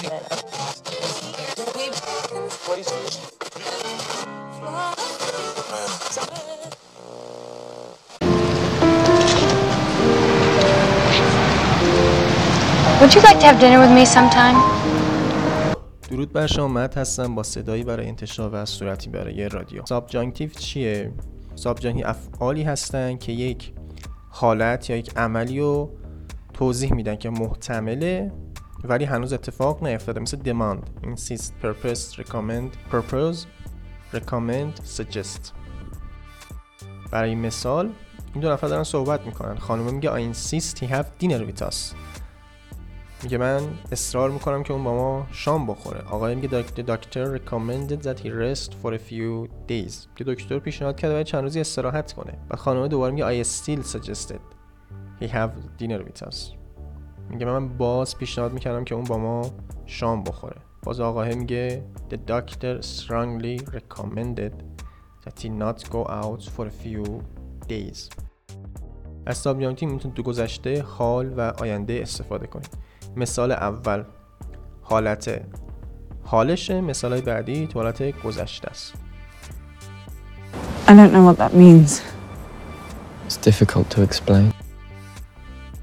Would you like to have dinner with me sometime? درود بر شما مت هستم با صدایی برای انتشار و صورتی برای رادیو subjunctive چیه subjunctive افعالی هستن که یک حالت یا یک عملی رو توضیح میدن که محتمله ولی هنوز اتفاق نیفتاده. مثل demand. insist purpose recommend purpose recommend suggest. برای مثال این دو نفر دارن صحبت می‌کنن. خانم میگه I insist he have dinner with us. میگه من اصرار می‌کنم که اون با ما شام بخوره. آقای میگه دکتر recommended that he rest for a few days. که دکتر پیشنهاد کرده باید چند روزی استراحت کنه. و خانم دوباره میگه I still suggested he have dinner with us. میگه من باز پیشنهاد می‌کردم که اون با ما شام بخوره باز آقای میگه the doctor strongly recommended that he not go out for a few days از سابجانتی می‌تونید تو گذشته حال و آینده استفاده کنید مثال اول حالت حالشه مثال بعدی تو حالت گذشته است I don't know what that means. It's difficult to explain.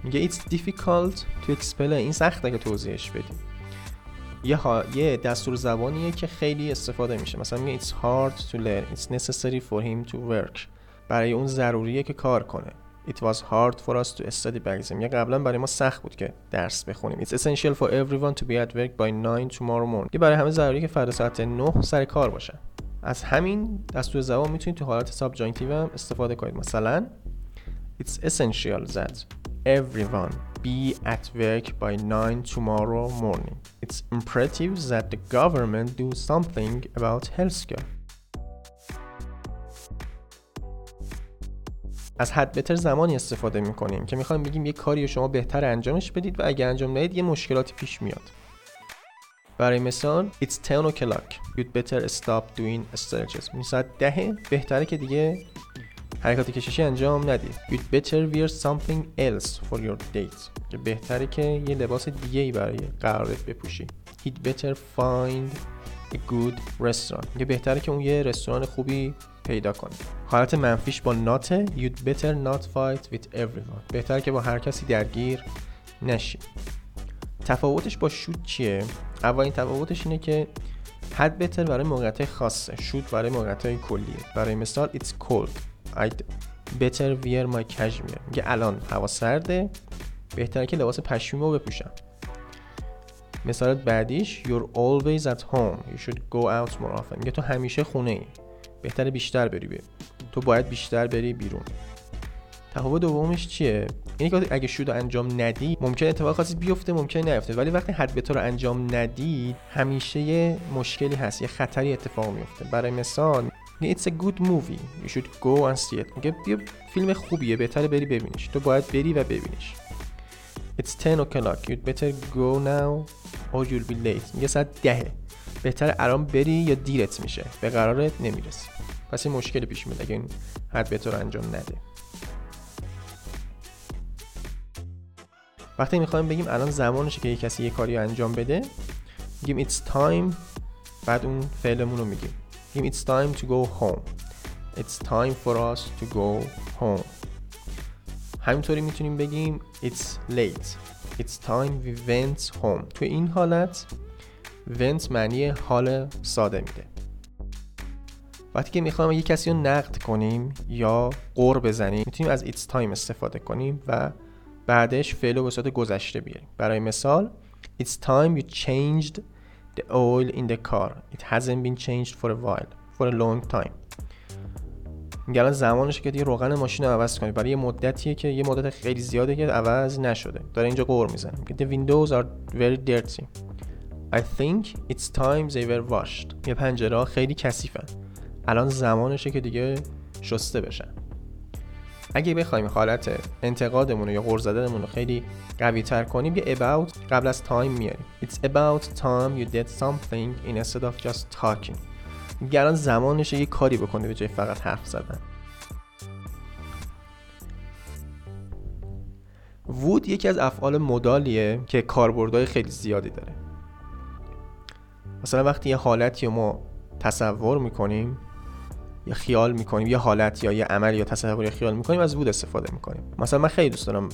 میگه it's difficult to explain این سخته که توضیحش بدیم یه. یه دستور زبانیه که خیلی استفاده میشه مثلا میگه it's hard to learn it's necessary for him to work برای اون ضروریه که کار کنه It was hard for us to study back then. قبلا برای ما سخت بود که درس بخونیم. It's essential for everyone to be at work by 9 tomorrow morning. یه برای همه ضروریه که فردا ساعت 9 سر کار باشن. از همین دستور زبان می‌تونید تو حالت سابجانکتیو هم استفاده کنید. مثلا It's essential that everyone be at work by 9 tomorrow morning. It's imperative that the government do something about healthcare. از حد بهتر زمانی استفاده می‌کنیم که می‌خوایم بگیم یه کاری رو شما بهتر انجامش بدید و اگه انجام ندید یه مشکلاتی پیش میاد برای مثال It's 10 o'clock You'd better stop doing stretches این ساعت دهه بهتره که دیگه حرکات کششی انجام ندید You'd better wear something else for your date که بهتره که یه لباس دیگه ای برای قرارت بپوشی. He'd better find a good restaurant. یه بهتره که اون یه رستوران خوبی پیدا کنی. حالت منفیش با نات you'd better not fight with everyone. بهتر که با هر کسی درگیر نشی. تفاوتش با شوت چیه؟ اولین تفاوتش اینه که حد بهتر برای موقعیت خاصه. شوت برای موقعیت کلیه. برای مثال it's cold. I'd better wear my cashmere. میگه الان هوا سرده بهتره که لباس پشمی رو بپوشم. مثال بعدیش you're always at home. You should go out more often. میگه تو همیشه خونه ای بهتره بیشتر بری بیرون. تو باید بیشتر بری بیرون. تفاوت دومش چیه؟ اینه که اگه شود انجام ندی ممکن اتفاق خاصی بیفته ممکن نیفته. ولی وقتی حد به تو رو انجام ندی همیشه یه مشکلی هست یه خطری اتفاق میفته. برای مثال It's a good movie. You should go and see it. میگه بیا فیلم خوبیه بهتره بری ببینیش. تو باید بری و ببینیش. It's 10 o'clock. You'd better go now or you'll be late. میگه ساعت دهه بهتر الان بری یا دیرت میشه. به قرارت نمی‌رسی. پس این مشکل پیش میاد. اگه این حد به رو انجام نده. وقتی می‌خوایم بگیم الان زمانشه که یه کسی یه کاری انجام بده میگیم it's time. بعد اون فعلمون رو میگیم. میگیم it's time to go home. It's time for us to go home. همینطوری می‌تونیم بگیم it's late. It's time we went home. تو این حالت ونت معنی حال ساده میده. وقتی که می‌خوایم یک کسی رو نقد کنیم یا قور بزنیم می‌تونیم از ایتس تایم استفاده کنیم و بعدش فعل و به صورت گذشته بیاریم. برای مثال It's time you changed the oil in the car. It hasn't been changed for a while for a long time. میگه الان زمانشه که دیگه روغن ماشین رو عوض کنید. برای یه مدتیه که یه مدت خیلی زیاده که عوض نشده. داره اینجا قور می‌زنه. The windows are very dirty. I think it's time they were washed. یه پنجره خیلی کثیفن. الان زمانشه که دیگه شسته بشن. اگه بخوایم حالت انتقادمون یا غور زدنمون رو خیلی قوی تر کنیم یه about قبل از time میاریم. It's about time you did something instead of just talking. میگه الان زمانشه یه کاری بکنی به جای فقط حرف زدن. وود یکی از افعال مدالیه که کاربردهای خیلی زیادی داره. مثلا وقتی یه حالتی رو ما تصور می‌کنیم یا خیال می‌کنیم یه حالت یا یه عمل یا تصور یا خیال می‌کنیم از وود استفاده می‌کنیم. مثلا من خیلی دوست دارم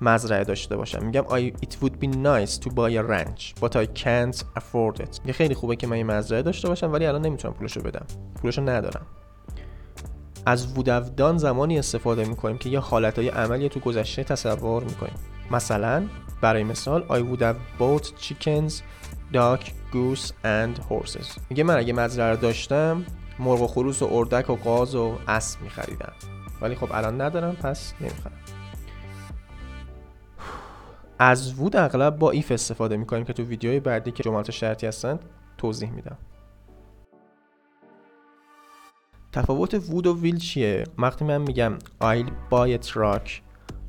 مزرعه داشته باشم. میگم I, it would be nice to buy a ranch but I can't afford it. یه خیلی خوبه که من یه مزرعه داشته باشم ولی الان نمی‌تونم پولشو بدم. پولشو ندارم. از وودودان زمانی استفاده می‌کنیم که یه حالتهای عملی تو گذشته تصور می‌کنیم. مثلا برای مثال I would have bought chickens, duck, goose and horses. میگه من اگه مزرعه داشتم مرغ و خروس و اردک و قاز و اسب میخریدم. ولی خب الان ندارم پس نمی‌خرم. از وود اغلب با ایف استفاده می‌کنیم که تو ویدیوهای بعدی که جملات شرطی هستن توضیح میدم. تفاوت وود و ویل چیه؟ وقتی من میگم I'll buy a truck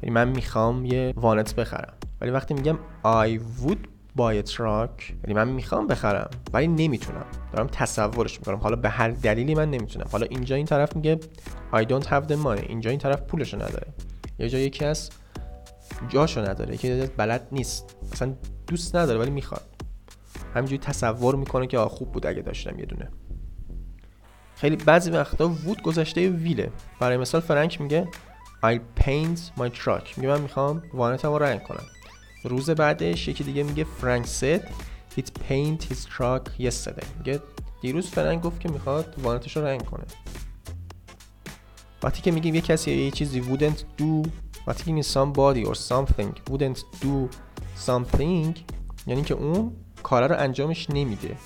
یعنی من می‌خوام یه وانت بخرم. ولی وقتی میگم I would a truck. یعنی من می‌خوام بخرم ولی نمی‌تونم. دارم تصورش می‌کنم. حالا به هر دلیلی من نمی‌تونم. حالا اینجا این طرف میگه I don't have the money. اینجا این طرف پولشو نداره. یه جا یکی از جاشو نداره. یکی بلد نیست. اصلا دوست نداره ولی می‌خواد. همینجوری تصور می‌کنه که خوب بود اگه داشتم یه دونه. خیلی بعضی وقتا وود گذشته ویله. برای مثال فرانک میگه I'll paint my truck. میگه من می‌خوام وانتم رو رنگ کنم. روز بعدش یکی دیگه میگه فرانک said he'd paint his truck yesterday. میگه دیروز فرانک گفت که می‌خواد وانتش رو رنگ کنه. وقتی که میگیم یه کسی یه چیزی wouldn't do وقتی که میگیم somebody or something wouldn't do something یعنی که اون کارا رو انجامش نمیده.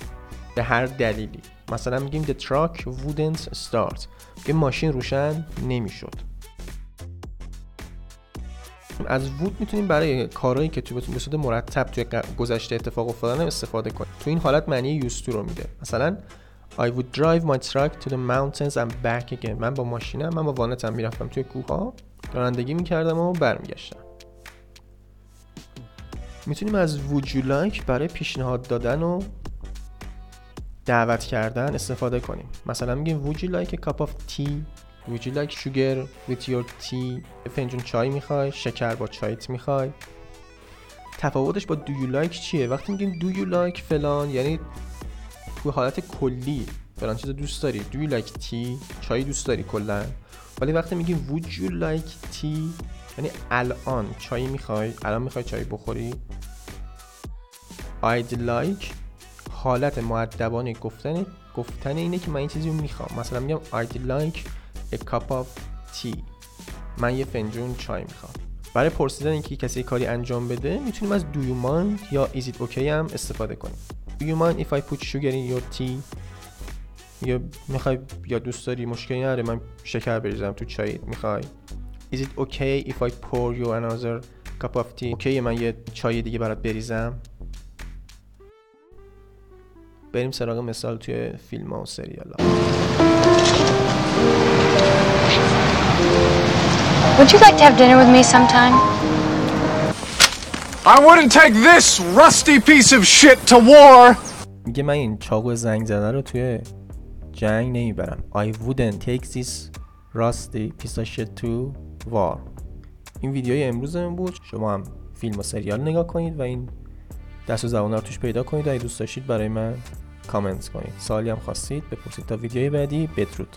به هر دلیلی. مثلا میگیم the truck wouldn't start. که ماشین روشن نمی‌شد. از وود می‌تونیم برای کارهایی که توی به صورت مرتب توی گذشته اتفاق افتادن استفاده کنیم. تو این حالت معنی to رو میده. مثلا I would drive my truck to the mountains and back again. من با ماشینم من با وانتم می‌رفتم توی کوه ها رانندگی می‌کردم و برمیگشتم. می‌تونیم از like برای پیشنهاد دادن و دعوت کردن استفاده کنیم. مثلا میگیم would you like a cup of tea would you like sugar with your tea? فنجون چای می‌خوای؟ شکر با چایت می‌خوای؟ تفاوتش با do you like چیه؟ وقتی میگیم do you like فلان یعنی تو حالت کلی فلان چیز دوست داری. Do you like tea چای دوست داری کلا. ولی وقتی میگیم would you like tea یعنی الان چای می‌خوای؟ الان می‌خوای چای بخوری؟ I'd like حالت معدبانه گفتن گفتن اینه که من این چیزی رو می‌خوام. مثلا میگم I'd like a cup of tea. من یه فنجون چای می‌خوام. برای پرسیدن اینکه کسی کاری انجام بده می‌تونیم از do you mind یا is it okay هم استفاده کنیم. Do you mind if I put sugar in your tea یا می‌خوای یا دوست داری؟ مشکلی نداره من شکر بریزم تو چای می‌خوای. Is it okay if I pour you another cup of tea اوکی من یه چای دیگه برات بریزم. بریم سراغ مثال توی فیلم ها و سریال ها. Would you like to have dinner with me sometime? I wouldn't take this rusty piece of shit to war. میگه من این چاقو زنگ زده رو توی جنگ نمی‌برم. I wouldn't take this rusty piece of shit to war. این ویدیوی امروزمون بود. شما هم فیلم و سریال نگاه کنید و این دست و زبان رو توش پیدا کنید. و اگه دوست داشتید برای من کامنت کنید. سوالی هم خواستید بپرسید تا ویدیوی بعدی. بدرود.